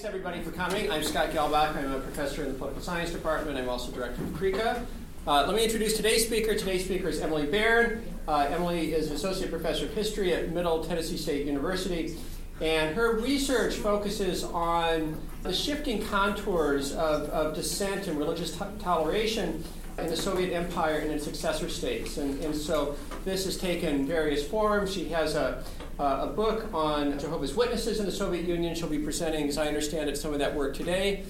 Thanks everybody for coming. I'm Scott Gehlbach. I'm a professor in the political science department. I'm also director of CREECA. Uh, let me introduce today's speaker. Today's speaker is Emily Baran. Uh, Emily is an associate professor of history at Middle Tennessee State University, and her research focuses on the shifting contours of, of dissent and religious toleration in the Soviet Empire and its successor states. And, and so this has taken various forms. She has a uh, a book on Jehovah's Witnesses in the Soviet Union. She'll be presenting, as I understand it, some of that work today.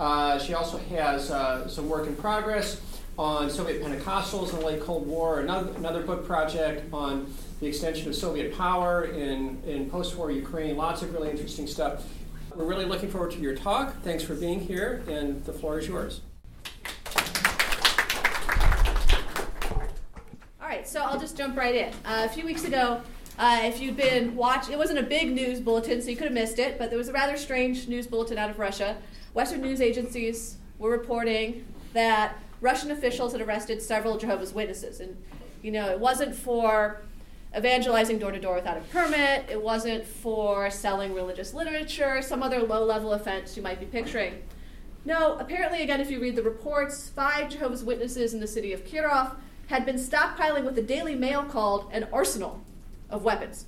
Uh, she also has uh, some work in progress on Soviet Pentecostals in the late Cold War, another, another book project on the extension of Soviet power in, in post war Ukraine. Lots of really interesting stuff. We're really looking forward to your talk. Thanks for being here, and the floor is yours. All right, so I'll just jump right in. Uh, a few weeks ago, uh, if you'd been watching, it wasn't a big news bulletin, so you could have missed it, but there was a rather strange news bulletin out of Russia. Western news agencies were reporting that Russian officials had arrested several Jehovah's Witnesses. And, you know, it wasn't for evangelizing door to door without a permit, it wasn't for selling religious literature, some other low level offense you might be picturing. No, apparently, again, if you read the reports, five Jehovah's Witnesses in the city of Kirov had been stockpiling what the Daily Mail called an arsenal of weapons,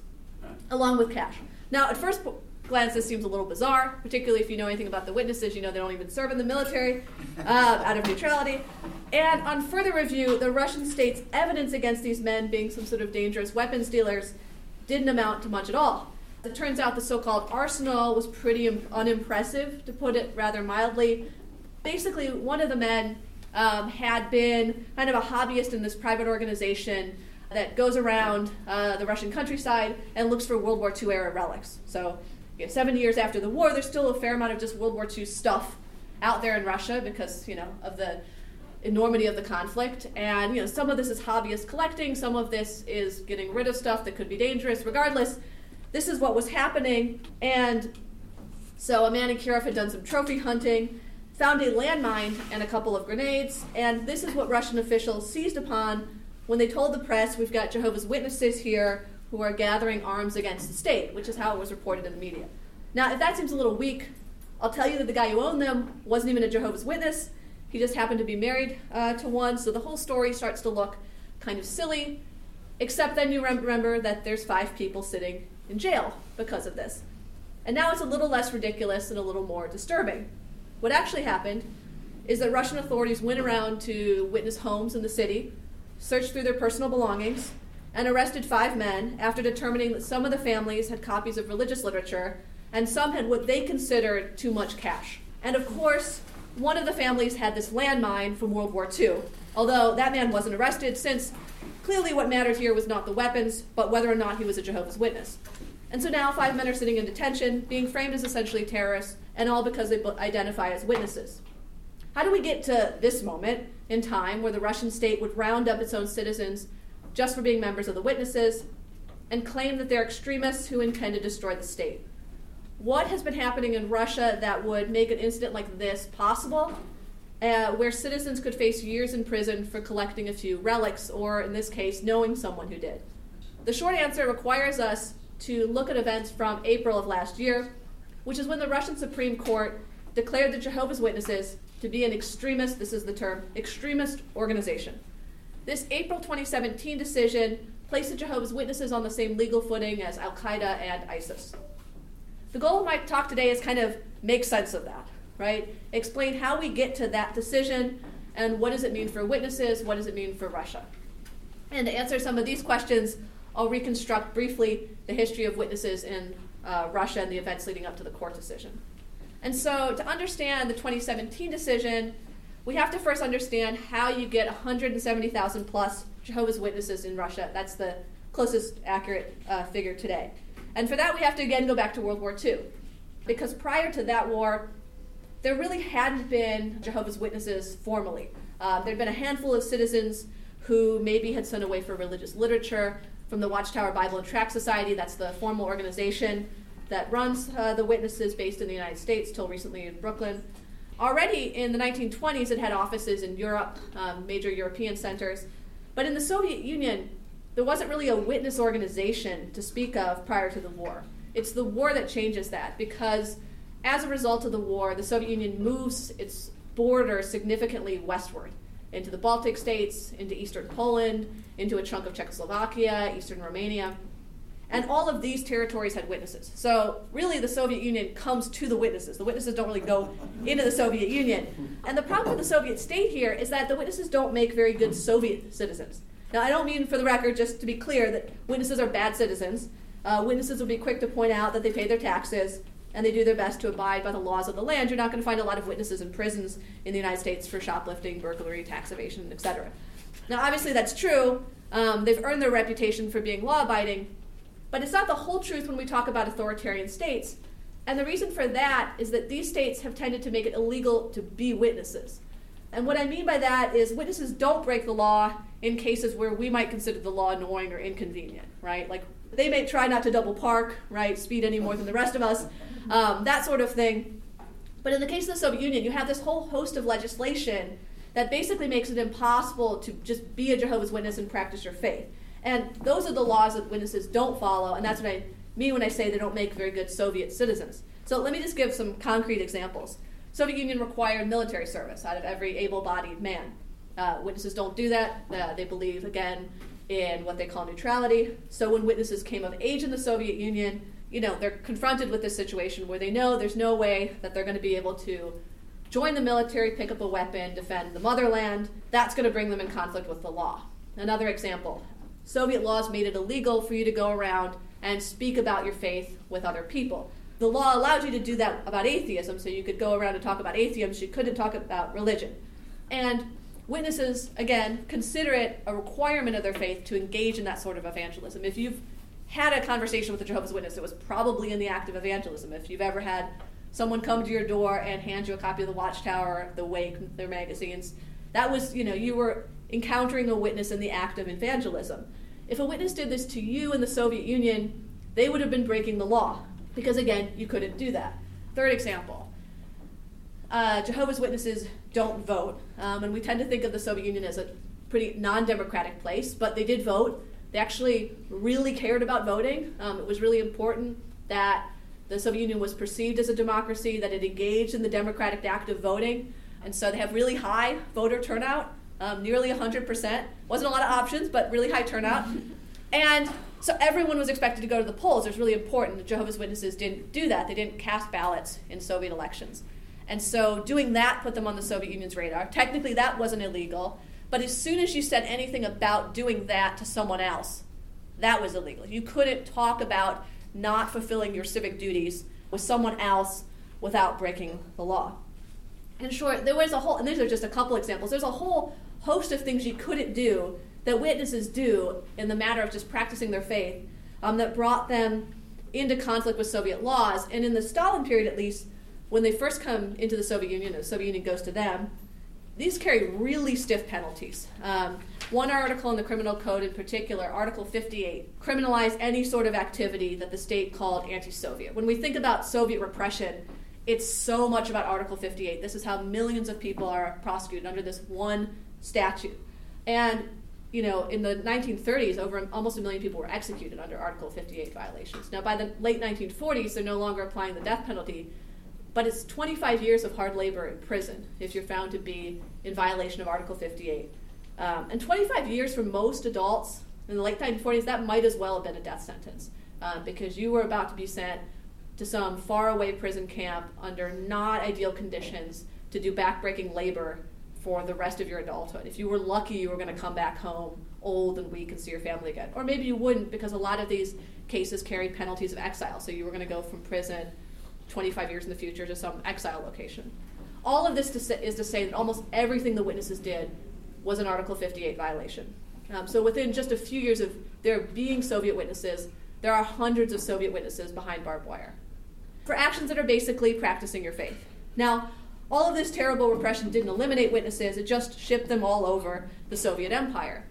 along with cash. Now, at first glance, this seems a little bizarre, particularly if you know anything about the witnesses. You know they don't even serve in the military uh, out of neutrality. And on further review, the Russian state's evidence against these men being some sort of dangerous weapons dealers didn't amount to much at all. It turns out the so called arsenal was pretty unimpressive, to put it rather mildly. Basically, one of the men um, had been kind of a hobbyist in this private organization that goes around uh, the Russian countryside and looks for World War II era relics. So, you know, 70 years after the war, there's still a fair amount of just World War II stuff out there in Russia because, you know, of the enormity of the conflict. And, you know, some of this is hobbyist collecting, some of this is getting rid of stuff that could be dangerous. Regardless, this is what was happening. And so a man in Kirov had done some trophy hunting, found a landmine and a couple of grenades, and this is what Russian officials seized upon when they told the press, we've got Jehovah's Witnesses here who are gathering arms against the state, which is how it was reported in the media. Now, if that seems a little weak, I'll tell you that the guy who owned them wasn't even a Jehovah's Witness. He just happened to be married uh, to one, so the whole story starts to look kind of silly, except then you remember that there's five people sitting in jail because of this. And now it's a little less ridiculous and a little more disturbing. What actually happened is that Russian authorities went around to witness homes in the city searched through their personal belongings, and arrested five men after determining that some of the families had copies of religious literature and some had what they considered too much cash. And of course, one of the families had this landmine from World War II, although that man wasn't arrested since clearly what mattered here was not the weapons, but whether or not he was a Jehovah's Witness. And so now five men are sitting in detention, being framed as essentially terrorists, and all because they identify as witnesses. How do we get to this moment in time where the Russian state would round up its own citizens just for being members of the witnesses and claim that they're extremists who intend to destroy the state? What has been happening in Russia that would make an incident like this possible, uh, where citizens could face years in prison for collecting a few relics, or in this case, knowing someone who did? The short answer requires us to look at events from April of last year, which is when the Russian Supreme Court declared the Jehovah's Witnesses to be an extremist, this is the term, extremist organization. This April 2017 decision placed the Jehovah's Witnesses on the same legal footing as Al Qaeda and ISIS. The goal of my talk today is kind of make sense of that, right? Explain how we get to that decision and what does it mean for witnesses, what does it mean for Russia. And to answer some of these questions, I'll reconstruct briefly the history of witnesses in uh, Russia and the events leading up to the court decision. And so, to understand the 2017 decision, we have to first understand how you get 170,000 plus Jehovah's Witnesses in Russia. That's the closest accurate uh, figure today. And for that, we have to again go back to World War II. Because prior to that war, there really hadn't been Jehovah's Witnesses formally. Uh, there'd been a handful of citizens who maybe had sent away for religious literature from the Watchtower Bible and Tract Society. That's the formal organization that runs uh, the witnesses based in the United States, till recently in Brooklyn. Already in the 1920s, it had offices in Europe, um, major European centers. But in the Soviet Union, there wasn't really a witness organization to speak of prior to the war. It's the war that changes that because as a result of the war, the Soviet Union moves its border significantly westward into the Baltic states, into eastern Poland, into a chunk of Czechoslovakia, eastern Romania. And all of these territories had witnesses. So, really, the Soviet Union comes to the witnesses. The witnesses don't really go into the Soviet Union. And the problem with the Soviet state here is that the witnesses don't make very good Soviet citizens. Now, I don't mean, for the record, just to be clear, that witnesses are bad citizens. Uh, witnesses will be quick to point out that they pay their taxes and they do their best to abide by the laws of the land. You're not going to find a lot of witnesses in prisons in the United States for shoplifting, burglary, tax evasion, etc. Now, obviously, that's true. Um, they've earned their reputation for being law abiding, but it's not the whole truth when we talk about authoritarian states. And the reason for that is that these states have tended to make it illegal to be witnesses. And what I mean by that is witnesses don't break the law in cases where we might consider the law annoying or inconvenient, right? Like they may try not to double park, right, speed any more than the rest of us, um, that sort of thing. But in the case of the Soviet Union, you have this whole host of legislation that basically makes it impossible to just be a Jehovah's Witness and practice your faith. And those are the laws that witnesses don't follow, and that's what I mean when I say they don't make very good Soviet citizens. So let me just give some concrete examples. Soviet Union required military service out of every able-bodied man. Uh, witnesses don't do that. Uh, they believe, again, in what they call neutrality. So when witnesses came of age in the Soviet Union, you know, they're confronted with this situation where they know there's no way that they're going to be able to join the military, pick up a weapon, defend the motherland. That's going to bring them in conflict with the law. Another example Soviet laws made it illegal for you to go around and speak about your faith with other people. The law allowed you to do that about atheism, so you could go around and talk about atheism, you couldn't talk about religion. And witnesses, again, consider it a requirement of their faith to engage in that sort of evangelism. If you've had a conversation with a Jehovah's Witness, it was probably in the act of evangelism. If you've ever had someone come to your door and hand you a copy of the Watchtower, the Wake, their magazines, that was, you know, you were encountering a witness in the act of evangelism. If a witness did this to you in the Soviet Union, they would have been breaking the law because, again, you couldn't do that. Third example uh, Jehovah's Witnesses don't vote, um, and we tend to think of the Soviet Union as a pretty non democratic place, but they did vote. They actually really cared about voting. Um, it was really important that the Soviet Union was perceived as a democracy, that it engaged in the democratic act of voting. And so they have really high voter turnout, um, nearly 100%. Wasn't a lot of options, but really high turnout. And so everyone was expected to go to the polls. It was really important. The Jehovah's Witnesses didn't do that. They didn't cast ballots in Soviet elections. And so doing that put them on the Soviet Union's radar. Technically, that wasn't illegal. But as soon as you said anything about doing that to someone else, that was illegal. You couldn't talk about not fulfilling your civic duties with someone else without breaking the law. In short, there was a whole, and these are just a couple examples, there's a whole host of things you couldn't do that witnesses do in the matter of just practicing their faith um, that brought them into conflict with Soviet laws. And in the Stalin period, at least, when they first come into the Soviet Union, the Soviet Union goes to them, these carry really stiff penalties. Um, one article in the criminal code in particular, Article 58, criminalized any sort of activity that the state called anti Soviet. When we think about Soviet repression, it's so much about Article 58. This is how millions of people are prosecuted under this one statute. And, you know, in the 1930s, over almost a million people were executed under Article 58 violations. Now, by the late 1940s, they're no longer applying the death penalty but it's 25 years of hard labor in prison if you're found to be in violation of Article 58. Um, and 25 years for most adults in the late 1940s, that might as well have been a death sentence uh, because you were about to be sent to some faraway prison camp under not ideal conditions to do backbreaking labor for the rest of your adulthood. If you were lucky, you were going to come back home old and weak and see your family again. Or maybe you wouldn't because a lot of these cases carry penalties of exile. So you were going to go from prison 25 years in the future to some exile location. All of this to say, is to say that almost everything the witnesses did was an Article 58 violation. Um, so within just a few years of there being Soviet witnesses, there are hundreds of Soviet witnesses behind barbed wire for actions that are basically practicing your faith. Now, all of this terrible repression didn't eliminate witnesses, it just shipped them all over the Soviet Empire.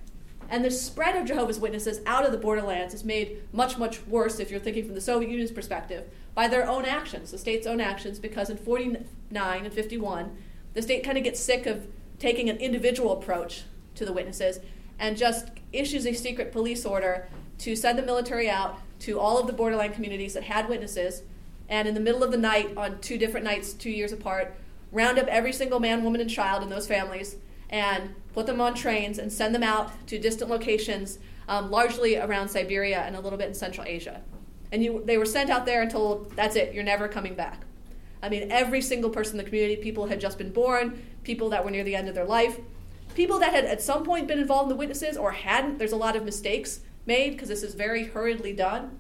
And the spread of Jehovah's Witnesses out of the borderlands is made much, much worse if you're thinking from the Soviet Union's perspective by their own actions, the state's own actions, because in 49 and 51, the state kind of gets sick of taking an individual approach to the witnesses and just issues a secret police order to send the military out to all of the borderland communities that had witnesses and in the middle of the night on two different nights two years apart round up every single man woman and child in those families and put them on trains and send them out to distant locations um, largely around siberia and a little bit in central asia. And you, they were sent out there and told that's it you're never coming back. I mean every single person in the community people had just been born people that were near the end of their life people that had at some point been involved in the witnesses or hadn't there's a lot of mistakes made because this is very hurriedly done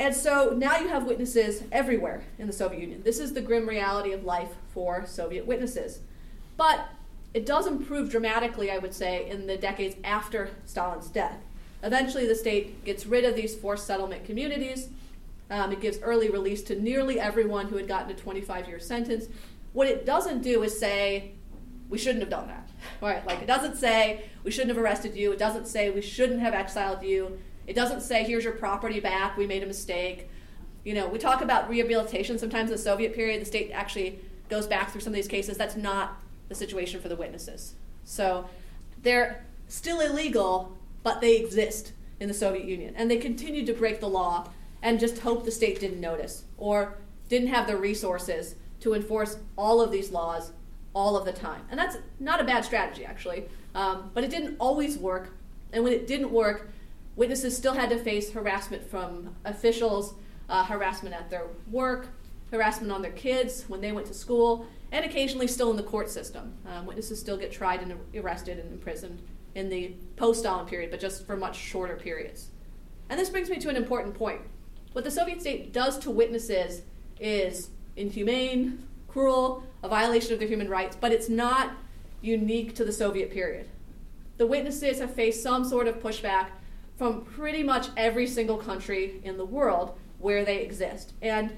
and so now you have witnesses everywhere in the Soviet Union. This is the grim reality of life for Soviet witnesses. But it does improve dramatically, I would say, in the decades after Stalin's death. Eventually, the state gets rid of these forced settlement communities. Um, it gives early release to nearly everyone who had gotten a 25 year sentence. What it doesn't do is say, we shouldn't have done that. Right? Like, it doesn't say, we shouldn't have arrested you. It doesn't say, we shouldn't have exiled you. It doesn't say, here's your property back, we made a mistake. You know, we talk about rehabilitation. Sometimes in the Soviet period, the state actually goes back through some of these cases. That's not the situation for the witnesses. So they're still illegal, but they exist in the Soviet Union. And they continue to break the law and just hope the state didn't notice or didn't have the resources to enforce all of these laws all of the time. And that's not a bad strategy, actually. Um, but it didn't always work. And when it didn't work, Witnesses still had to face harassment from officials, uh, harassment at their work, harassment on their kids when they went to school, and occasionally still in the court system. Um, witnesses still get tried and arrested and imprisoned in the post Stalin period, but just for much shorter periods. And this brings me to an important point. What the Soviet state does to witnesses is inhumane, cruel, a violation of their human rights, but it's not unique to the Soviet period. The witnesses have faced some sort of pushback from pretty much every single country in the world where they exist. And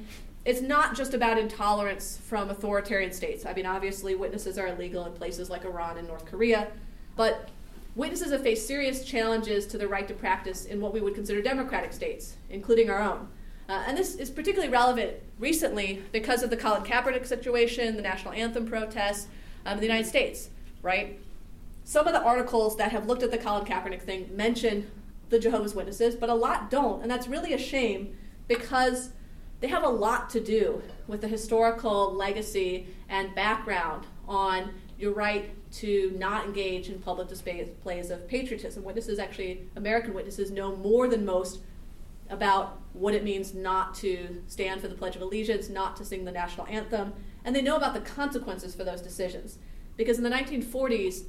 it's not just about intolerance from authoritarian states. I mean, obviously, witnesses are illegal in places like Iran and North Korea, but witnesses have faced serious challenges to the right to practice in what we would consider democratic states, including our own. Uh, and this is particularly relevant recently because of the Colin Kaepernick situation, the national anthem protests um, in the United States, right? Some of the articles that have looked at the Colin Kaepernick thing mention the Jehovah's Witnesses, but a lot don't. And that's really a shame because they have a lot to do with the historical legacy and background on your right to not engage in public displays of patriotism. Witnesses, actually, American witnesses, know more than most about what it means not to stand for the Pledge of Allegiance, not to sing the national anthem, and they know about the consequences for those decisions. Because in the 1940s,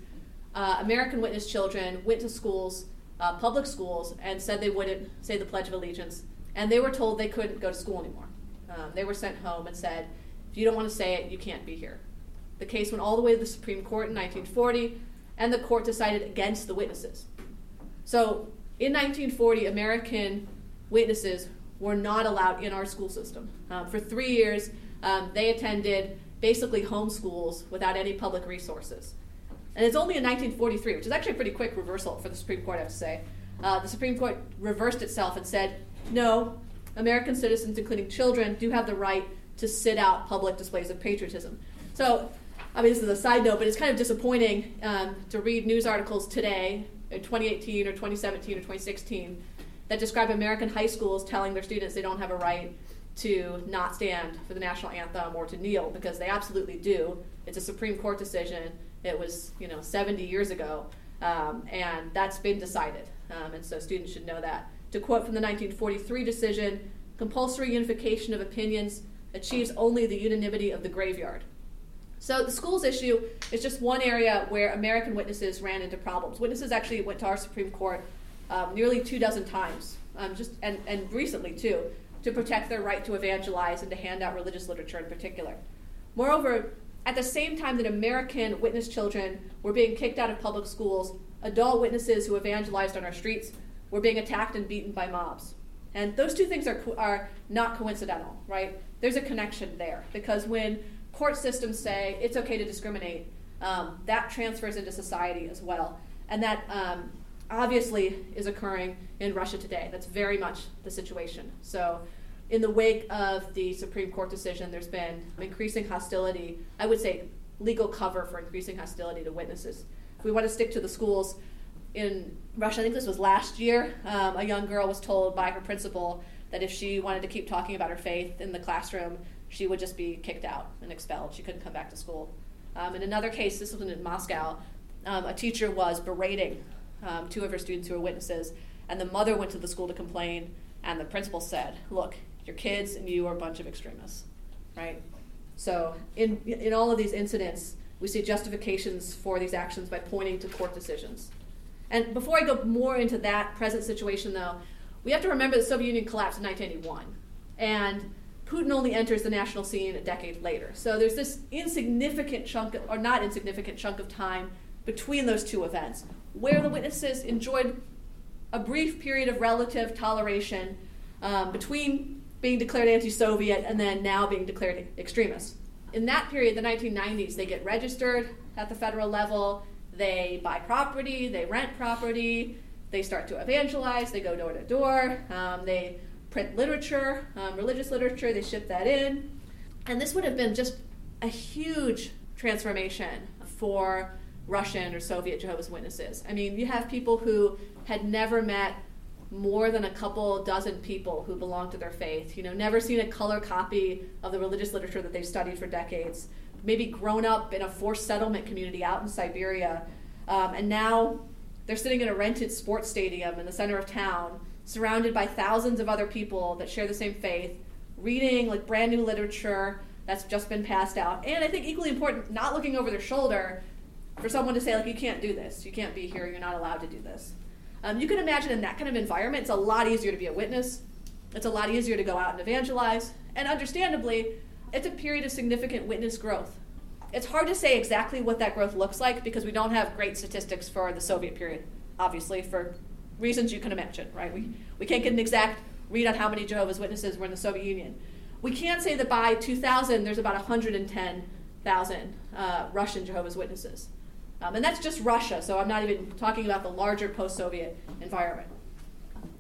uh, American witness children went to schools uh, public schools and said they wouldn't say the Pledge of Allegiance, and they were told they couldn't go to school anymore. Um, they were sent home and said, if you don't want to say it, you can't be here. The case went all the way to the Supreme Court in 1940, and the court decided against the witnesses. So in 1940, American witnesses were not allowed in our school system. Um, for three years, um, they attended basically home schools without any public resources. And it's only in 1943, which is actually a pretty quick reversal for the Supreme Court, I have to say. Uh, the Supreme Court reversed itself and said, no, American citizens, including children, do have the right to sit out public displays of patriotism. So, I mean, this is a side note, but it's kind of disappointing um, to read news articles today, in 2018 or 2017 or 2016, that describe American high schools telling their students they don't have a right to not stand for the national anthem or to kneel, because they absolutely do. It's a Supreme Court decision it was, you know, 70 years ago, um, and that's been decided. Um, and so students should know that. To quote from the 1943 decision, compulsory unification of opinions achieves only the unanimity of the graveyard. So the schools issue is just one area where American witnesses ran into problems. Witnesses actually went to our Supreme Court um, nearly two dozen times, um, just and, and recently too, to protect their right to evangelize and to hand out religious literature in particular. Moreover, at the same time that American witness children were being kicked out of public schools, adult witnesses who evangelized on our streets were being attacked and beaten by mobs. And those two things are, are not coincidental, right? There's a connection there because when court systems say it's okay to discriminate, um, that transfers into society as well. And that um, obviously is occurring in Russia today. That's very much the situation. So, in the wake of the Supreme Court decision, there's been increasing hostility, I would say legal cover for increasing hostility to witnesses. If we want to stick to the schools, in Russia, I think this was last year, um, a young girl was told by her principal that if she wanted to keep talking about her faith in the classroom, she would just be kicked out and expelled. She couldn't come back to school. Um, in another case, this was in Moscow, um, a teacher was berating um, two of her students who were witnesses, and the mother went to the school to complain, and the principal said, Look, your kids and you are a bunch of extremists, right? So, in, in all of these incidents, we see justifications for these actions by pointing to court decisions. And before I go more into that present situation, though, we have to remember the Soviet Union collapsed in 1981. And Putin only enters the national scene a decade later. So there's this insignificant chunk, or not insignificant chunk of time between those two events, where the witnesses enjoyed a brief period of relative toleration um, between being declared anti Soviet and then now being declared extremist. In that period, the 1990s, they get registered at the federal level, they buy property, they rent property, they start to evangelize, they go door to door, um, they print literature, um, religious literature, they ship that in. And this would have been just a huge transformation for Russian or Soviet Jehovah's Witnesses. I mean, you have people who had never met more than a couple dozen people who belong to their faith, you know, never seen a color copy of the religious literature that they've studied for decades, maybe grown up in a forced settlement community out in Siberia, um, and now they're sitting in a rented sports stadium in the center of town, surrounded by thousands of other people that share the same faith, reading like brand new literature that's just been passed out, and I think equally important, not looking over their shoulder for someone to say like you can't do this. You can't be here. You're not allowed to do this um, you can imagine in that kind of environment it's a lot easier to be a witness. It's a lot easier to go out and evangelize. And understandably it's a period of significant witness growth. It's hard to say exactly what that growth looks like because we don't have great statistics for the soviet period obviously for reasons you can imagine right? We, we can't get an exact read on how many jehovah's witnesses were in the soviet union. We can say that by 2000 there's about 110000 uh, russian jehovah's witnesses um, and that's just Russia, so I'm not even talking about the larger post Soviet environment.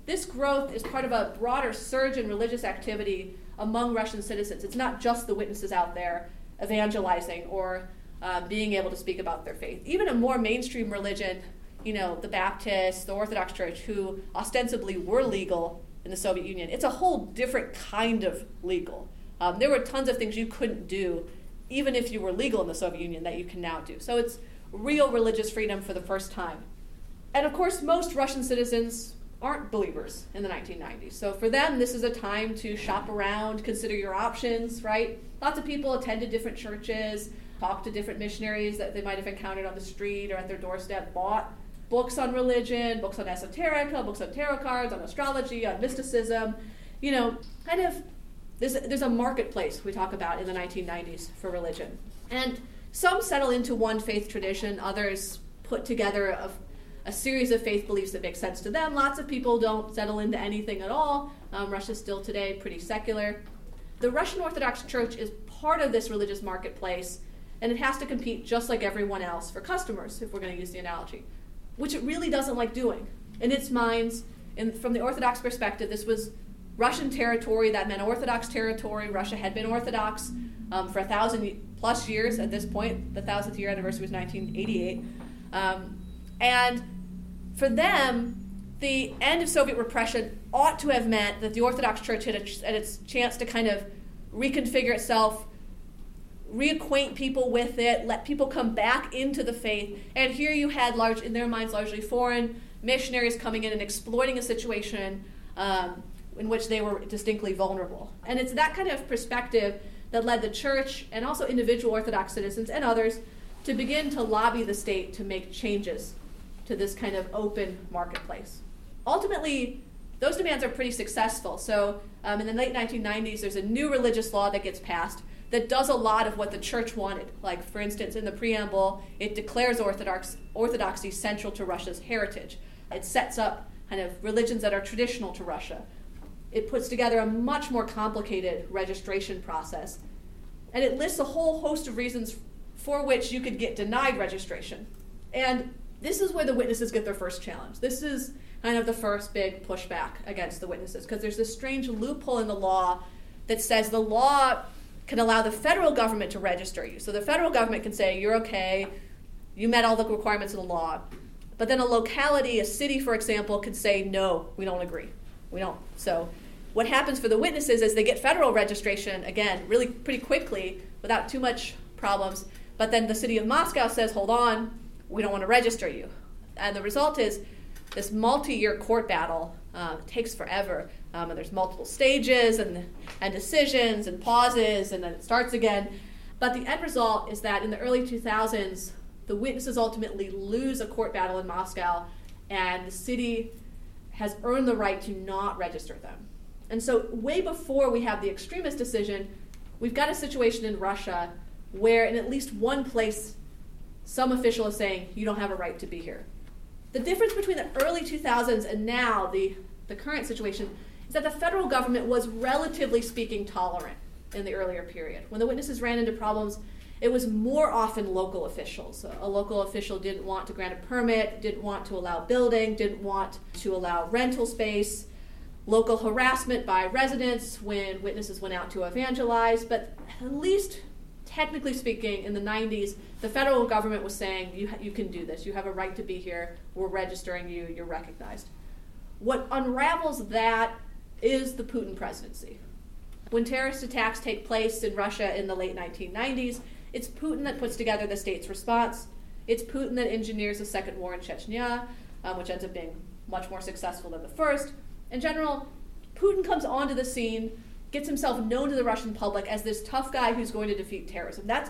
This growth is part of a broader surge in religious activity among Russian citizens. It's not just the witnesses out there evangelizing or uh, being able to speak about their faith. Even a more mainstream religion, you know, the Baptists, the Orthodox Church, who ostensibly were legal in the Soviet Union, it's a whole different kind of legal. Um, there were tons of things you couldn't do, even if you were legal in the Soviet Union, that you can now do. So it's real religious freedom for the first time. And of course, most Russian citizens aren't believers in the 1990s. So for them, this is a time to shop around, consider your options, right? Lots of people attended different churches, talked to different missionaries that they might have encountered on the street or at their doorstep, bought books on religion, books on esoterica, books on tarot cards, on astrology, on mysticism. You know, kind of there's, there's a marketplace we talk about in the 1990s for religion. And some settle into one faith tradition, others put together a, a, series of faith beliefs that make sense to them. Lots of people don't settle into anything at all. Um, Russia's still today pretty secular. The Russian Orthodox Church is part of this religious marketplace, and it has to compete just like everyone else for customers, if we're going to use the analogy, which it really doesn't like doing. In its minds, in, from the Orthodox perspective, this was Russian territory. That meant Orthodox territory. Russia had been Orthodox um, for a thousand plus years at this point. The thousandth year anniversary was 1988. Um, and for them, the end of Soviet repression ought to have meant that the Orthodox Church had, a, had its chance to kind of reconfigure itself, reacquaint people with it, let people come back into the faith. And here you had, large, in their minds, largely foreign missionaries coming in and exploiting a situation um, in which they were distinctly vulnerable. And it's that kind of perspective that led the church and also individual Orthodox citizens and others to begin to lobby the state to make changes to this kind of open marketplace. Ultimately, those demands are pretty successful. So, um, in the late 1990s, there's a new religious law that gets passed that does a lot of what the church wanted. Like, for instance, in the preamble, it declares Orthodox, Orthodoxy central to Russia's heritage. It sets up kind of religions that are traditional to Russia it puts together a much more complicated registration process. And it lists a whole host of reasons for which you could get denied registration. And this is where the witnesses get their first challenge. This is kind of the first big pushback against the witnesses because there's this strange loophole in the law that says the law can allow the federal government to register you. So the federal government can say, you're okay, you met all the requirements of the law. But then a locality, a city, for example, could say, no, we don't agree. We don't. So what happens for the witnesses is they get federal registration, again, really pretty quickly without too much problems. But then the city of Moscow says, hold on, we don't want to register you. And the result is this multi year court battle uh, takes forever. Um, and there's multiple stages and, and decisions and pauses, and then it starts again. But the end result is that in the early 2000s, the witnesses ultimately lose a court battle in Moscow, and the city has earned the right to not register them. And so, way before we have the extremist decision, we've got a situation in Russia where, in at least one place, some official is saying, you don't have a right to be here. The difference between the early 2000s and now, the, the current situation, is that the federal government was relatively speaking tolerant in the earlier period. When the witnesses ran into problems, it was more often local officials. A local official didn't want to grant a permit, didn't want to allow building, didn't want to allow rental space, local harassment by residents when witnesses went out to evangelize, but at least technically speaking, in the 90s, the federal government was saying, you, ha- you can do this. You have a right to be here. We're registering you. You're recognized. What unravels that is the Putin presidency. When terrorist attacks take place in Russia in the late 1990s, it's Putin that puts together the state's response. It's Putin that engineers the second war in Chechnya, um, which ends up being much more successful than the first. In general, Putin comes onto the scene gets himself known to the Russian public as this tough guy who's going to defeat terrorism. That's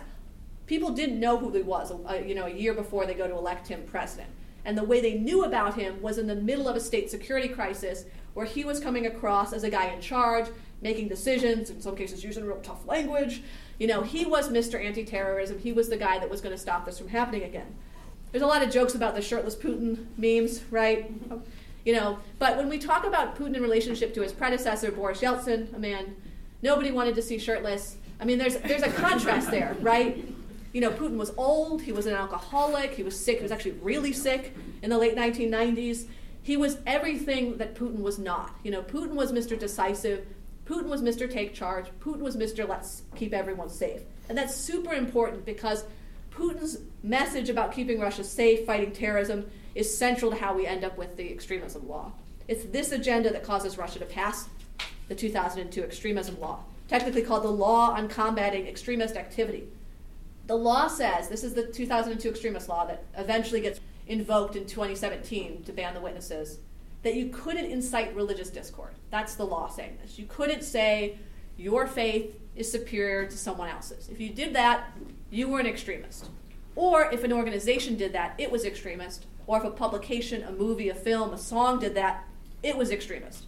people didn't know who he was, uh, you know, a year before they go to elect him president. And the way they knew about him was in the middle of a state security crisis where he was coming across as a guy in charge, making decisions, in some cases using real tough language. You know, he was Mr. Anti terrorism. He was the guy that was going to stop this from happening again. There's a lot of jokes about the shirtless Putin memes, right? You know, but when we talk about Putin in relationship to his predecessor Boris Yeltsin, a man nobody wanted to see shirtless. I mean, there's there's a contrast there, right? You know, Putin was old. He was an alcoholic. He was sick. He was actually really sick in the late 1990s. He was everything that Putin was not. You know, Putin was Mr. Decisive. Putin was Mr. Take Charge. Putin was Mr. Let's keep everyone safe. And that's super important because Putin's message about keeping Russia safe, fighting terrorism, is central to how we end up with the extremism law. It's this agenda that causes Russia to pass the 2002 extremism law, technically called the Law on Combating Extremist Activity. The law says this is the 2002 extremist law that eventually gets invoked in 2017 to ban the witnesses that you couldn't incite religious discord. That's the law saying this. You couldn't say your faith is superior to someone else's. If you did that, you were an extremist. Or if an organization did that, it was extremist or if a publication, a movie, a film, a song did that, it was extremist.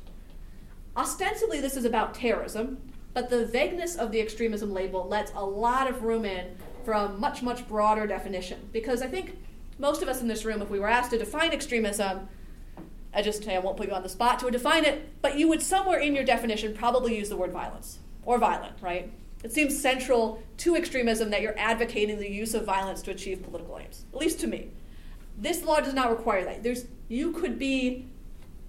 Ostensibly, this is about terrorism, but the vagueness of the extremism label lets a lot of room in for a much, much broader definition. Because I think most of us in this room, if we were asked to define extremism, I just I won't put you on the spot to define it, but you would somewhere in your definition probably use the word violence or violent, right? It seems central to extremism that you're advocating the use of violence to achieve political aims, at least to me. This law does not require that. There's, you could be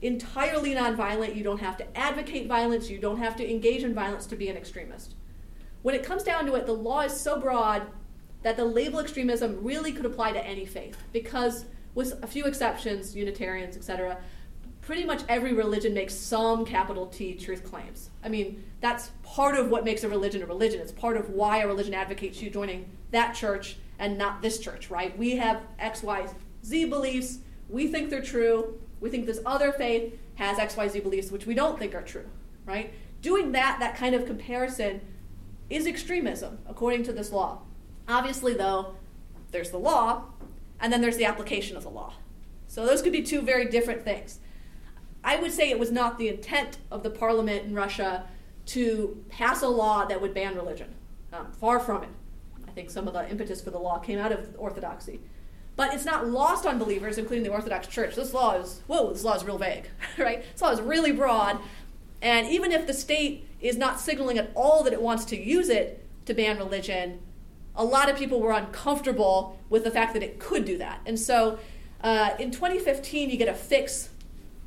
entirely nonviolent. You don't have to advocate violence. You don't have to engage in violence to be an extremist. When it comes down to it, the law is so broad that the label extremism really could apply to any faith because, with a few exceptions, Unitarians, etc., pretty much every religion makes some capital T truth claims. I mean, that's part of what makes a religion a religion. It's part of why a religion advocates you joining that church and not this church, right? We have X, Y, Z beliefs. We think they're true. We think this other faith has XYZ beliefs, which we don't think are true, right? Doing that, that kind of comparison, is extremism, according to this law. Obviously, though, there's the law, and then there's the application of the law. So those could be two very different things. I would say it was not the intent of the parliament in Russia to pass a law that would ban religion. Um, far from it. I think some of the impetus for the law came out of orthodoxy. But it's not lost on believers, including the Orthodox Church. This law is, whoa, this law is real vague, right? This law is really broad. And even if the state is not signaling at all that it wants to use it, to ban religion, a lot of people were uncomfortable with the fact that it could do that. And so uh, in 2015, you get a fix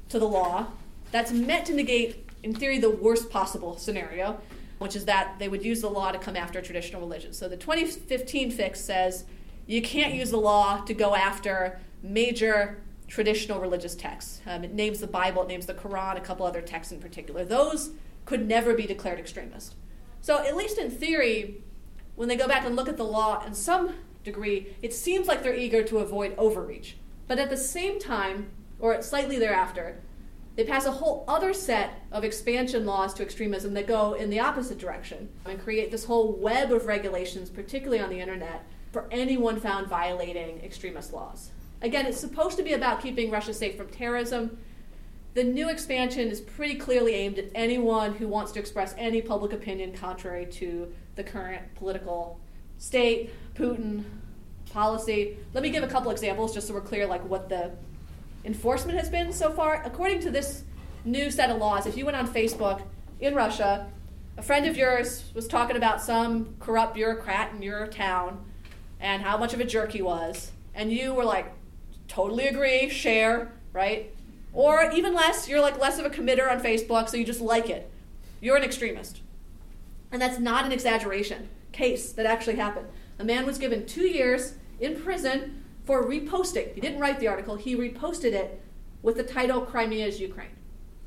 to the law that's meant to negate, in theory, the worst possible scenario, which is that they would use the law to come after traditional religion. So the 2015 fix says you can't use the law to go after major traditional religious texts. Um, it names the Bible, it names the Quran, a couple other texts in particular. Those could never be declared extremist. So, at least in theory, when they go back and look at the law in some degree, it seems like they're eager to avoid overreach. But at the same time, or slightly thereafter, they pass a whole other set of expansion laws to extremism that go in the opposite direction and create this whole web of regulations, particularly on the internet, for anyone found violating extremist laws. Again, it's supposed to be about keeping Russia safe from terrorism. The new expansion is pretty clearly aimed at anyone who wants to express any public opinion contrary to the current political state, Putin, policy. Let me give a couple examples just so we're clear like what the enforcement has been so far. According to this new set of laws, if you went on Facebook in Russia, a friend of yours was talking about some corrupt bureaucrat in your town and how much of a jerk he was, and you were like, totally agree, share, right? Or even less, you're like less of a committer on Facebook, so you just like it. You're an extremist. And that's not an exaggeration. Case that actually happened. A man was given two years in prison for reposting. He didn't write the article, he reposted it with the title Crimea is Ukraine.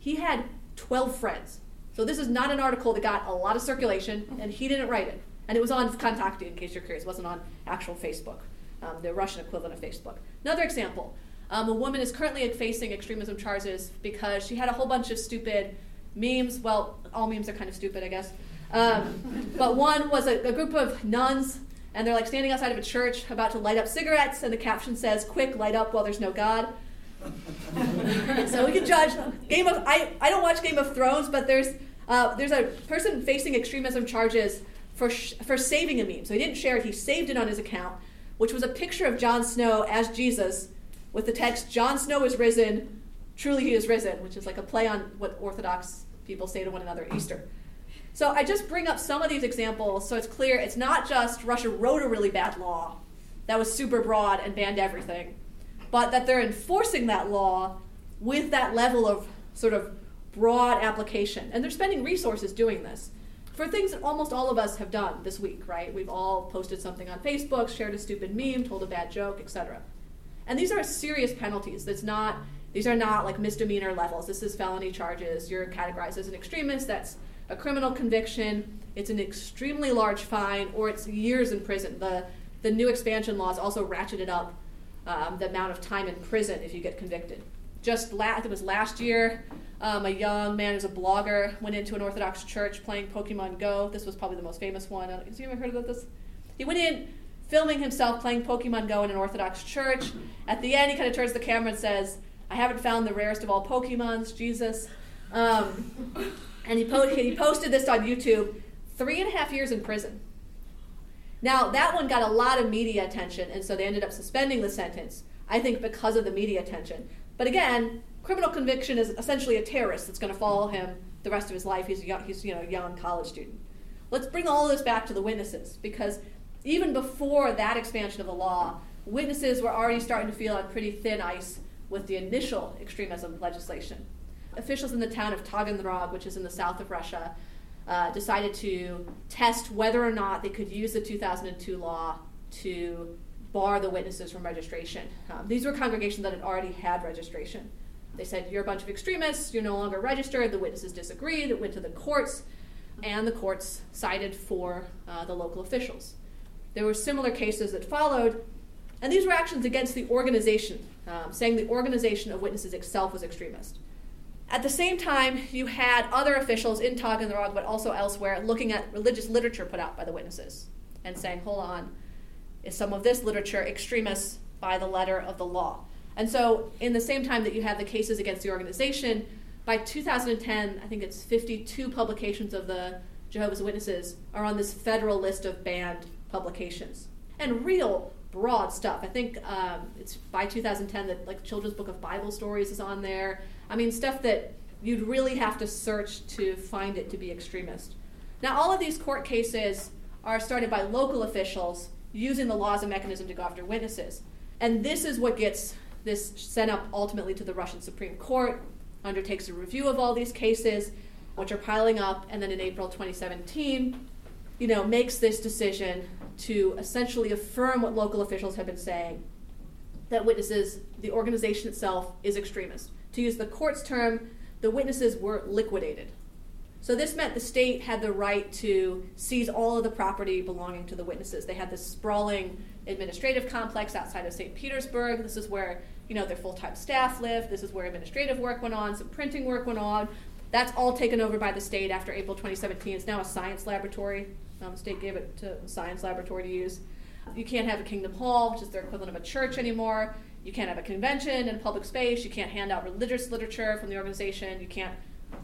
He had 12 friends. So this is not an article that got a lot of circulation, and he didn't write it. And it was on Kontakte, in case you're curious. It wasn't on actual Facebook, um, the Russian equivalent of Facebook. Another example um, a woman is currently facing extremism charges because she had a whole bunch of stupid memes. Well, all memes are kind of stupid, I guess. Um, but one was a, a group of nuns, and they're like standing outside of a church about to light up cigarettes, and the caption says, Quick, light up while there's no God. so we can judge. Game of I, I don't watch Game of Thrones, but there's uh, there's a person facing extremism charges for sh- for saving a meme. So he didn't share it; he saved it on his account, which was a picture of Jon Snow as Jesus with the text "Jon Snow is risen, truly he is risen," which is like a play on what Orthodox people say to one another at Easter. So I just bring up some of these examples so it's clear it's not just Russia wrote a really bad law that was super broad and banned everything, but that they're enforcing that law with that level of sort of broad application. And they're spending resources doing this for things that almost all of us have done this week, right? We've all posted something on Facebook, shared a stupid meme, told a bad joke, etc. And these are serious penalties. That's not these are not like misdemeanor levels. This is felony charges. You're categorized as an extremist. That's a criminal conviction. It's an extremely large fine, or it's years in prison. The the new expansion laws also ratcheted up um, the amount of time in prison if you get convicted. Just last, it was last year, um, a young man who's a blogger went into an Orthodox church playing Pokemon Go. This was probably the most famous one. Has anyone heard about this? He went in filming himself playing Pokemon Go in an Orthodox church. At the end, he kind of turns the camera and says, I haven't found the rarest of all Pokemons, Jesus. Um, and he, po- he posted this on YouTube three and a half years in prison. Now, that one got a lot of media attention, and so they ended up suspending the sentence, I think because of the media attention. But again, criminal conviction is essentially a terrorist that's going to follow him the rest of his life. He's a young, he's, you know, a young college student. Let's bring all this back to the witnesses, because even before that expansion of the law, witnesses were already starting to feel on pretty thin ice with the initial extremism legislation. Officials in the town of Taganrog, which is in the south of Russia, uh, decided to test whether or not they could use the 2002 law to bar the witnesses from registration. Um, these were congregations that had already had registration. They said, You're a bunch of extremists, you're no longer registered. The witnesses disagreed, it went to the courts, and the courts sided for uh, the local officials. There were similar cases that followed, and these were actions against the organization, um, saying the organization of witnesses itself was extremist. At the same time, you had other officials in Taganrog, but also elsewhere, looking at religious literature put out by the witnesses and saying, hold on, is some of this literature extremist by the letter of the law? And so, in the same time that you have the cases against the organization, by 2010, I think it's 52 publications of the Jehovah's Witnesses are on this federal list of banned publications. And real broad stuff. I think um, it's by 2010 that like Children's Book of Bible Stories is on there. I mean, stuff that you'd really have to search to find it to be extremist. Now, all of these court cases are started by local officials using the laws and mechanism to go after witnesses. And this is what gets this sent up ultimately to the Russian Supreme Court, undertakes a review of all these cases, which are piling up, and then in April 2017, you know, makes this decision to essentially affirm what local officials have been saying that witnesses, the organization itself, is extremist. To use the court's term, the witnesses were liquidated. So this meant the state had the right to seize all of the property belonging to the witnesses. They had this sprawling administrative complex outside of St. Petersburg. This is where you know their full-time staff lived. This is where administrative work went on. Some printing work went on. That's all taken over by the state after April 2017. It's now a science laboratory. Um, the state gave it to a science laboratory to use. You can't have a kingdom hall, which is their equivalent of a church anymore. You can't have a convention in a public space. You can't hand out religious literature from the organization. You can't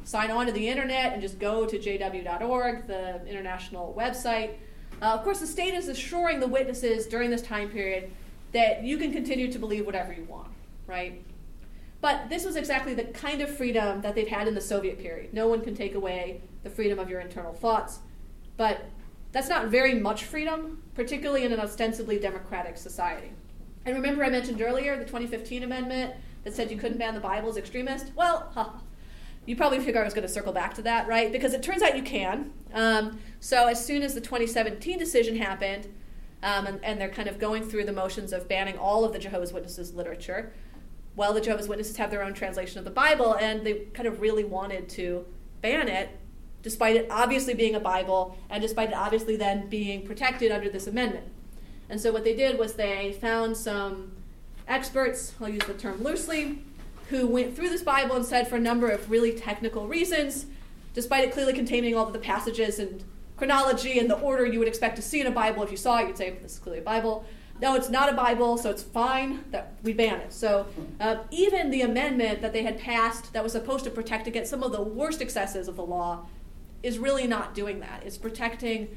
sign on to the internet and just go to jw.org, the international website. Uh, of course, the state is assuring the witnesses during this time period that you can continue to believe whatever you want, right? But this was exactly the kind of freedom that they'd had in the Soviet period. No one can take away the freedom of your internal thoughts. But that's not very much freedom, particularly in an ostensibly democratic society. And remember, I mentioned earlier the 2015 amendment that said you couldn't ban the Bible as extremist? Well, huh, you probably figure I was going to circle back to that, right? Because it turns out you can. Um, so as soon as the 2017 decision happened, um, and, and, they're kind of going through the motions of banning all of the Jehovah's Witnesses literature, well, the Jehovah's Witnesses have their own translation of the Bible, and they kind of really wanted to ban it despite it obviously being a Bible and despite it obviously then being protected under this amendment. And so what they did was they found some experts, I'll use the term loosely, who went through this Bible and said, for a number of really technical reasons, despite it clearly containing all of the passages and chronology and the order you would expect to see in a Bible, if you saw it, you'd say, this is clearly a Bible. No, it's not a Bible, so it's fine that we ban it. So uh, even the amendment that they had passed that was supposed to protect against some of the worst excesses of the law is really not doing that. It's protecting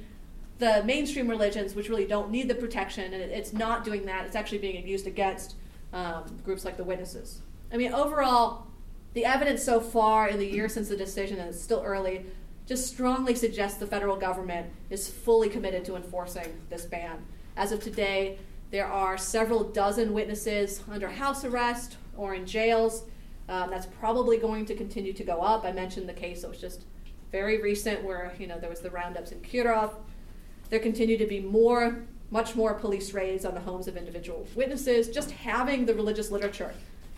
the mainstream religions, which really don't need the protection, and it's not doing that. It's actually being used against um, groups like the witnesses. I mean, overall, the evidence so far in the year since the decision, and it's still early, just strongly suggests the federal government is fully committed to enforcing this ban. As of today, there are several dozen witnesses under house arrest or in jails. Um, that's probably going to continue to go up. I mentioned the case that was just very recent where you know there was the roundups in Kirov. There continue to be more, much more police raids on the homes of individual witnesses. Just having the religious literature,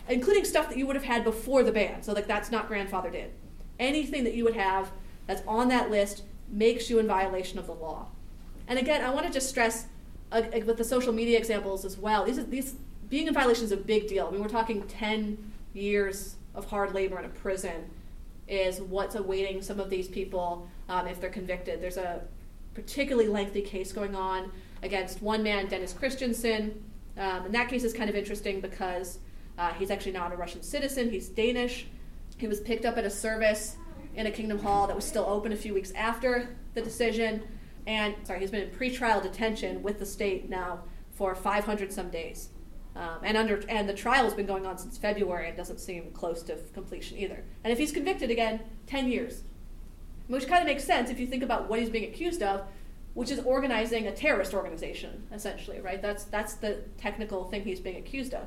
including stuff that you would have had before the ban, so like that's not grandfathered in. Anything that you would have that's on that list makes you in violation of the law. And again, I want to just stress uh, with the social media examples as well. These, these being in violation is a big deal. I mean, we're talking 10 years of hard labor in a prison is what's awaiting some of these people um, if they're convicted. There's a particularly lengthy case going on against one man, Dennis Christensen. Um, and that case is kind of interesting because uh, he's actually not a Russian citizen, he's Danish. He was picked up at a service in a Kingdom Hall that was still open a few weeks after the decision. And, sorry, he's been in pretrial detention with the state now for 500 some days. Um, and under and the trial has been going on since February and doesn't seem close to completion either. And if he's convicted again, 10 years, which kind of makes sense if you think about what he's being accused of, which is organizing a terrorist organization, essentially, right? That's that's the technical thing he's being accused of.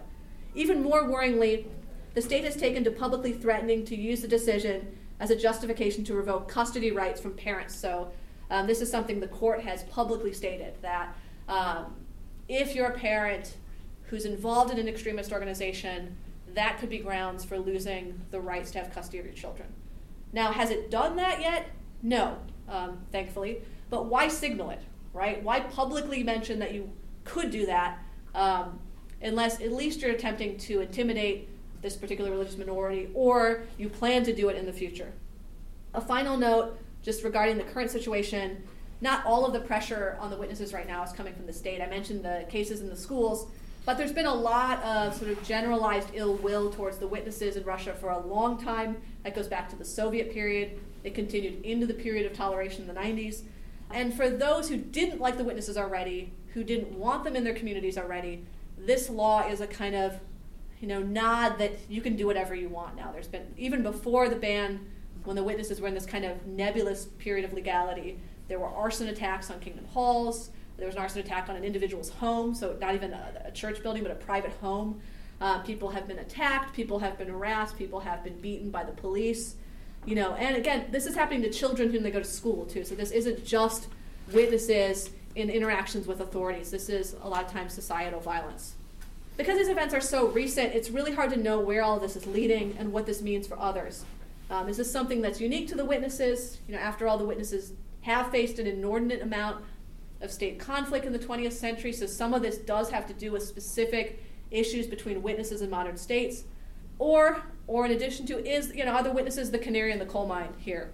Even more worryingly, the state has taken to publicly threatening to use the decision as a justification to revoke custody rights from parents. So um, this is something the court has publicly stated that um, if you're a parent who's involved in an extremist organization, that could be grounds for losing the rights to have custody of your children. Now, has it done that yet? No, um, thankfully. But why signal it, right? Why publicly mention that you could do that um, unless at least you're attempting to intimidate this particular religious minority or you plan to do it in the future? A final note just regarding the current situation not all of the pressure on the witnesses right now is coming from the state. I mentioned the cases in the schools. But there's been a lot of sort of generalized ill will towards the witnesses in Russia for a long time. That goes back to the Soviet period. It continued into the period of toleration in the 90s. And for those who didn't like the witnesses already, who didn't want them in their communities already, this law is a kind of you know nod that you can do whatever you want now. There's been even before the ban, when the witnesses were in this kind of nebulous period of legality, there were arson attacks on Kingdom Halls. There was an arson attack on an individual's home, so not even a, a church building, but a private home. Uh, people have been attacked, people have been harassed, people have been beaten by the police. You know, and again, this is happening to children whom they go to school too. So this isn't just witnesses in interactions with authorities. This is a lot of times societal violence. Because these events are so recent, it's really hard to know where all this is leading and what this means for others. Um, is this something that's unique to the witnesses? You know, after all, the witnesses have faced an inordinate amount of state conflict in the 20th century, so some of this does have to do with specific issues between witnesses in modern states. Or, or in addition to, is you know, are the witnesses the canary in the coal mine here?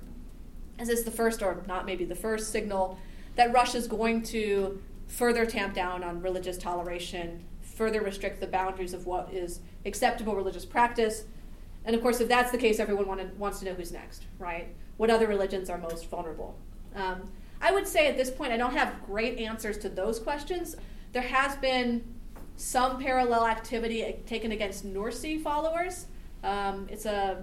Is this the first, or not maybe the first, signal that Russia is going to further tamp down on religious toleration, further restrict the boundaries of what is acceptable religious practice? And of course, if that's the case, everyone wants to know who's next, right? What other religions are most vulnerable? Um, I would say at this point, I don't have great answers to those questions. There has been some parallel activity taken against Nursi followers. Um, it's a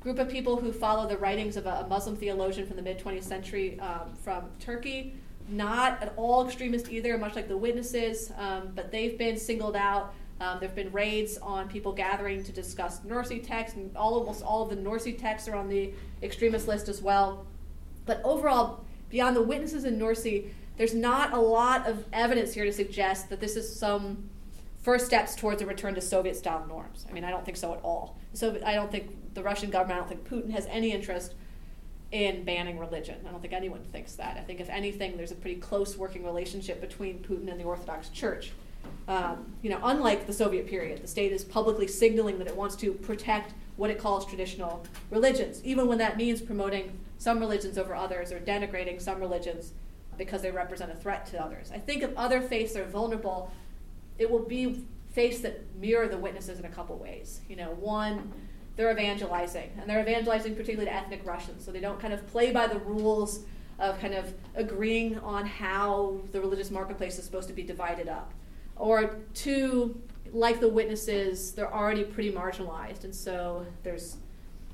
group of people who follow the writings of a, Muslim theologian from the mid 20th century um, from Turkey. Not at all extremist either, much like the witnesses, um, but they've been singled out. Um, there have been raids on people gathering to discuss Nursi texts, and all, almost all of the Nursi texts are on the extremist list as well. But overall, beyond the witnesses in Nursi, there's not a lot of evidence here to suggest that this is some first steps towards a return to Soviet style norms. I mean, I don't think so at all. So I don't think the Russian government, I don't think Putin has any interest in banning religion. I don't think anyone thinks that. I think, if anything, there's a pretty close working relationship between Putin and the Orthodox Church. Um, you know, unlike the Soviet period, the state is publicly signaling that it wants to protect what it calls traditional religions, even when that means promoting some religions over others or denigrating some religions because they represent a threat to others. I think if other faiths are vulnerable, it will be faiths that mirror the witnesses in a couple ways. You know, one, they're evangelizing, and they're evangelizing particularly to ethnic Russians, so they don't kind of play by the rules of kind of agreeing on how the religious marketplace is supposed to be divided up. Or two, like the witnesses, they're already pretty marginalized, and so there's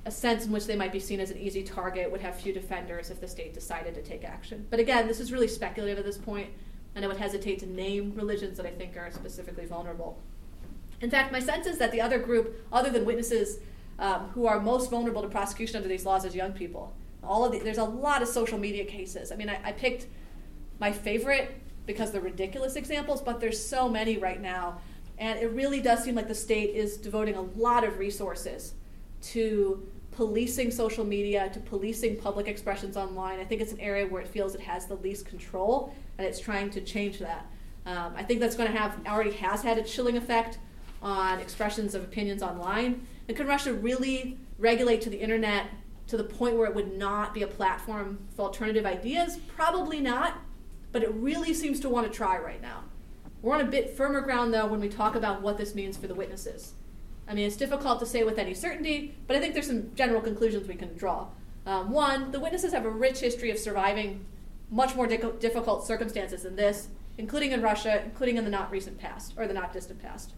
a sense in which they might be seen as an easy target, would have few defenders if the state decided to take action. But again, this is really speculative at this point, and I would hesitate to name religions that I think are specifically vulnerable. In fact, my sense is that the other group, other than witnesses um, who are most vulnerable to prosecution under these laws, is young people. All of the, there's a lot of social media cases. I mean, I, I picked my favorite because they're ridiculous examples, but there's so many right now. And it really does seem like the state is devoting a lot of resources to policing social media, to policing public expressions online. I think it's an area where it feels it has the least control, and it's trying to change that. Um, I think that's going to have already has had a chilling effect on expressions of opinions online. And can Russia really regulate to the internet to the point where it would not be a platform for alternative ideas? Probably not, but it really seems to want to try right now. We're on a bit firmer ground, though, when we talk about what this means for the witnesses. I mean, it's difficult to say with any certainty, but I think there's some general conclusions we can draw. Um, one, the witnesses have a rich history of surviving much more di- difficult circumstances than this, including in Russia, including in the not recent past, or the not distant past.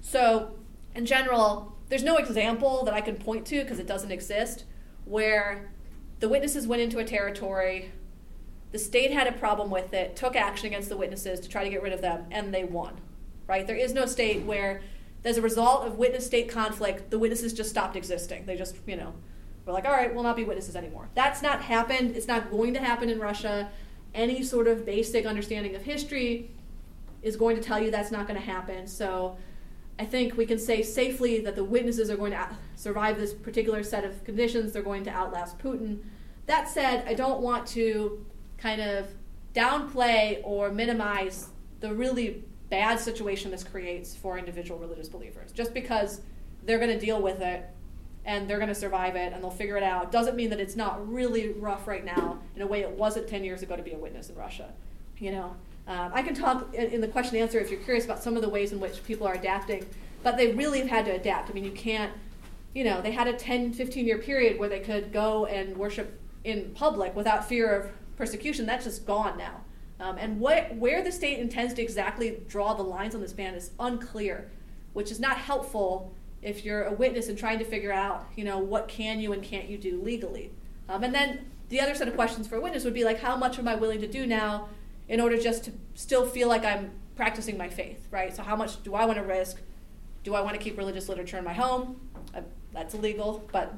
So, in general, there's no example that I can point to because it doesn't exist where the witnesses went into a territory, the state had a problem with it, took action against the witnesses to try to get rid of them, and they won. Right? There is no state where, as a result of witness state conflict, the witnesses just stopped existing. They just, you know, were like, all right, we'll not be witnesses anymore. That's not happened. It's not going to happen in Russia. Any sort of basic understanding of history is going to tell you that's not going to happen. So I think we can say safely that the witnesses are going to survive this particular set of conditions. They're going to outlast Putin. That said, I don't want to kind of downplay or minimize the really bad situation this creates for individual religious believers. Just because they're going to deal with it and they're going to survive it and they'll figure it out doesn't mean that it's not really rough right now in a way it wasn't 10 years ago to be a witness in Russia. You know, um, I can talk in the question and answer if you're curious about some of the ways in which people are adapting, but they really have had to adapt. I mean, you can't, you know, they had a 10, 15 year period where they could go and worship in public without fear of persecution. That's just gone now. Um, and what, where the state intends to exactly draw the lines on this ban is unclear, which is not helpful if you're a witness and trying to figure out, you know, what can you and can't you do legally. Um, and then the other set of questions for a witness would be like, how much am I willing to do now in order just to still feel like I'm practicing my faith, right? So, how much do I want to risk? Do I want to keep religious literature in my home? Uh, that's illegal, but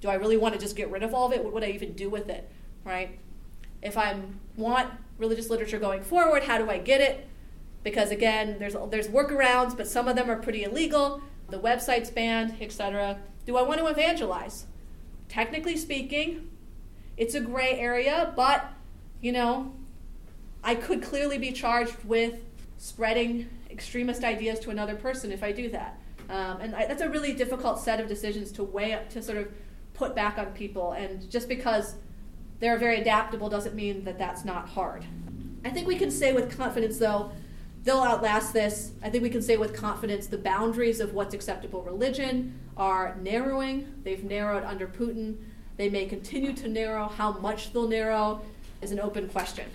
do I really want to just get rid of all of it? What would I even do with it, right? If I want religious literature going forward, how do I get it? Because again, there's there's workarounds, but some of them are pretty illegal. The website's banned, etc. Do I want to evangelize? Technically speaking, it's a gray area, but you know, I could clearly be charged with spreading extremist ideas to another person if I do that. Um, and I, that's a really difficult set of decisions to weigh up, to sort of put back on people. And just because they're very adaptable doesn't mean that that's not hard. I think we can say with confidence, though, they'll outlast this. I think we can say with confidence the boundaries of what's acceptable religion are narrowing. They've narrowed under Putin. They may continue to narrow. How much they'll narrow is an open question.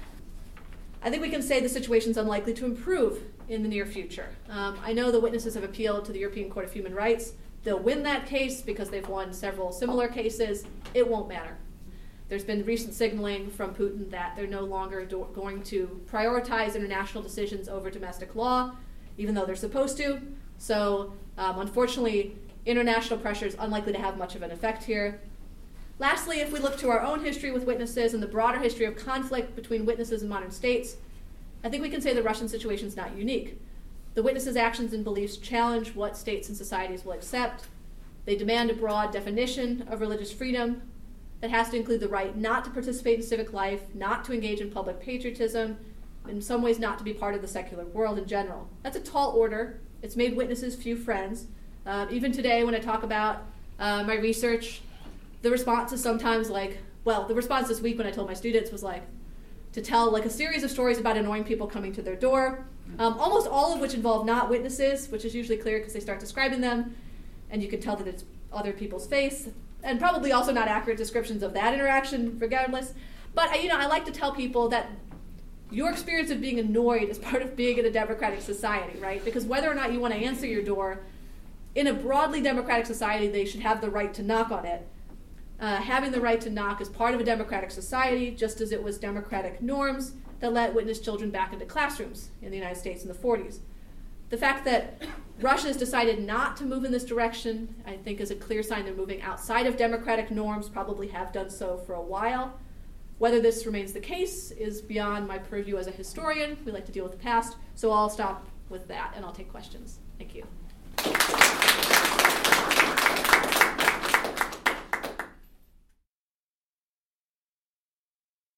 I think we can say the situation is unlikely to improve in the near future. Um, I know the witnesses have appealed to the European Court of Human Rights. They'll win that case because they've won several similar cases. It won't matter. There's been recent signaling from Putin that they're no longer do- going to prioritize international decisions over domestic law, even though they're supposed to. So, um, unfortunately, international pressure is unlikely to have much of an effect here. Lastly, if we look to our own history with witnesses and the broader history of conflict between witnesses and modern states, I think we can say the Russian situation is not unique. The witnesses' actions and beliefs challenge what states and societies will accept. They demand a broad definition of religious freedom that has to include the right not to participate in civic life, not to engage in public patriotism, in some ways, not to be part of the secular world in general. That's a tall order. It's made witnesses few friends. Uh, even today, when I talk about uh, my research, the response is sometimes like, well, the response this week when I told my students was like, to tell like a series of stories about annoying people coming to their door, um, almost all of which involve not witnesses, which is usually clear because they start describing them, and you can tell that it's other people's face, and probably also not accurate descriptions of that interaction, regardless. But you know, I like to tell people that your experience of being annoyed is part of being in a democratic society, right? Because whether or not you want to answer your door, in a broadly democratic society, they should have the right to knock on it uh, having the right to knock is part of a democratic society, just as it was democratic norms that let witness children back into classrooms in the United States in the 40s. The fact that Russia has decided not to move in this direction, I think, is a clear sign they're moving outside of democratic norms, probably have done so for a while. Whether this remains the case is beyond my purview as a historian. We like to deal with the past, so I'll stop with that and I'll take questions. Thank you.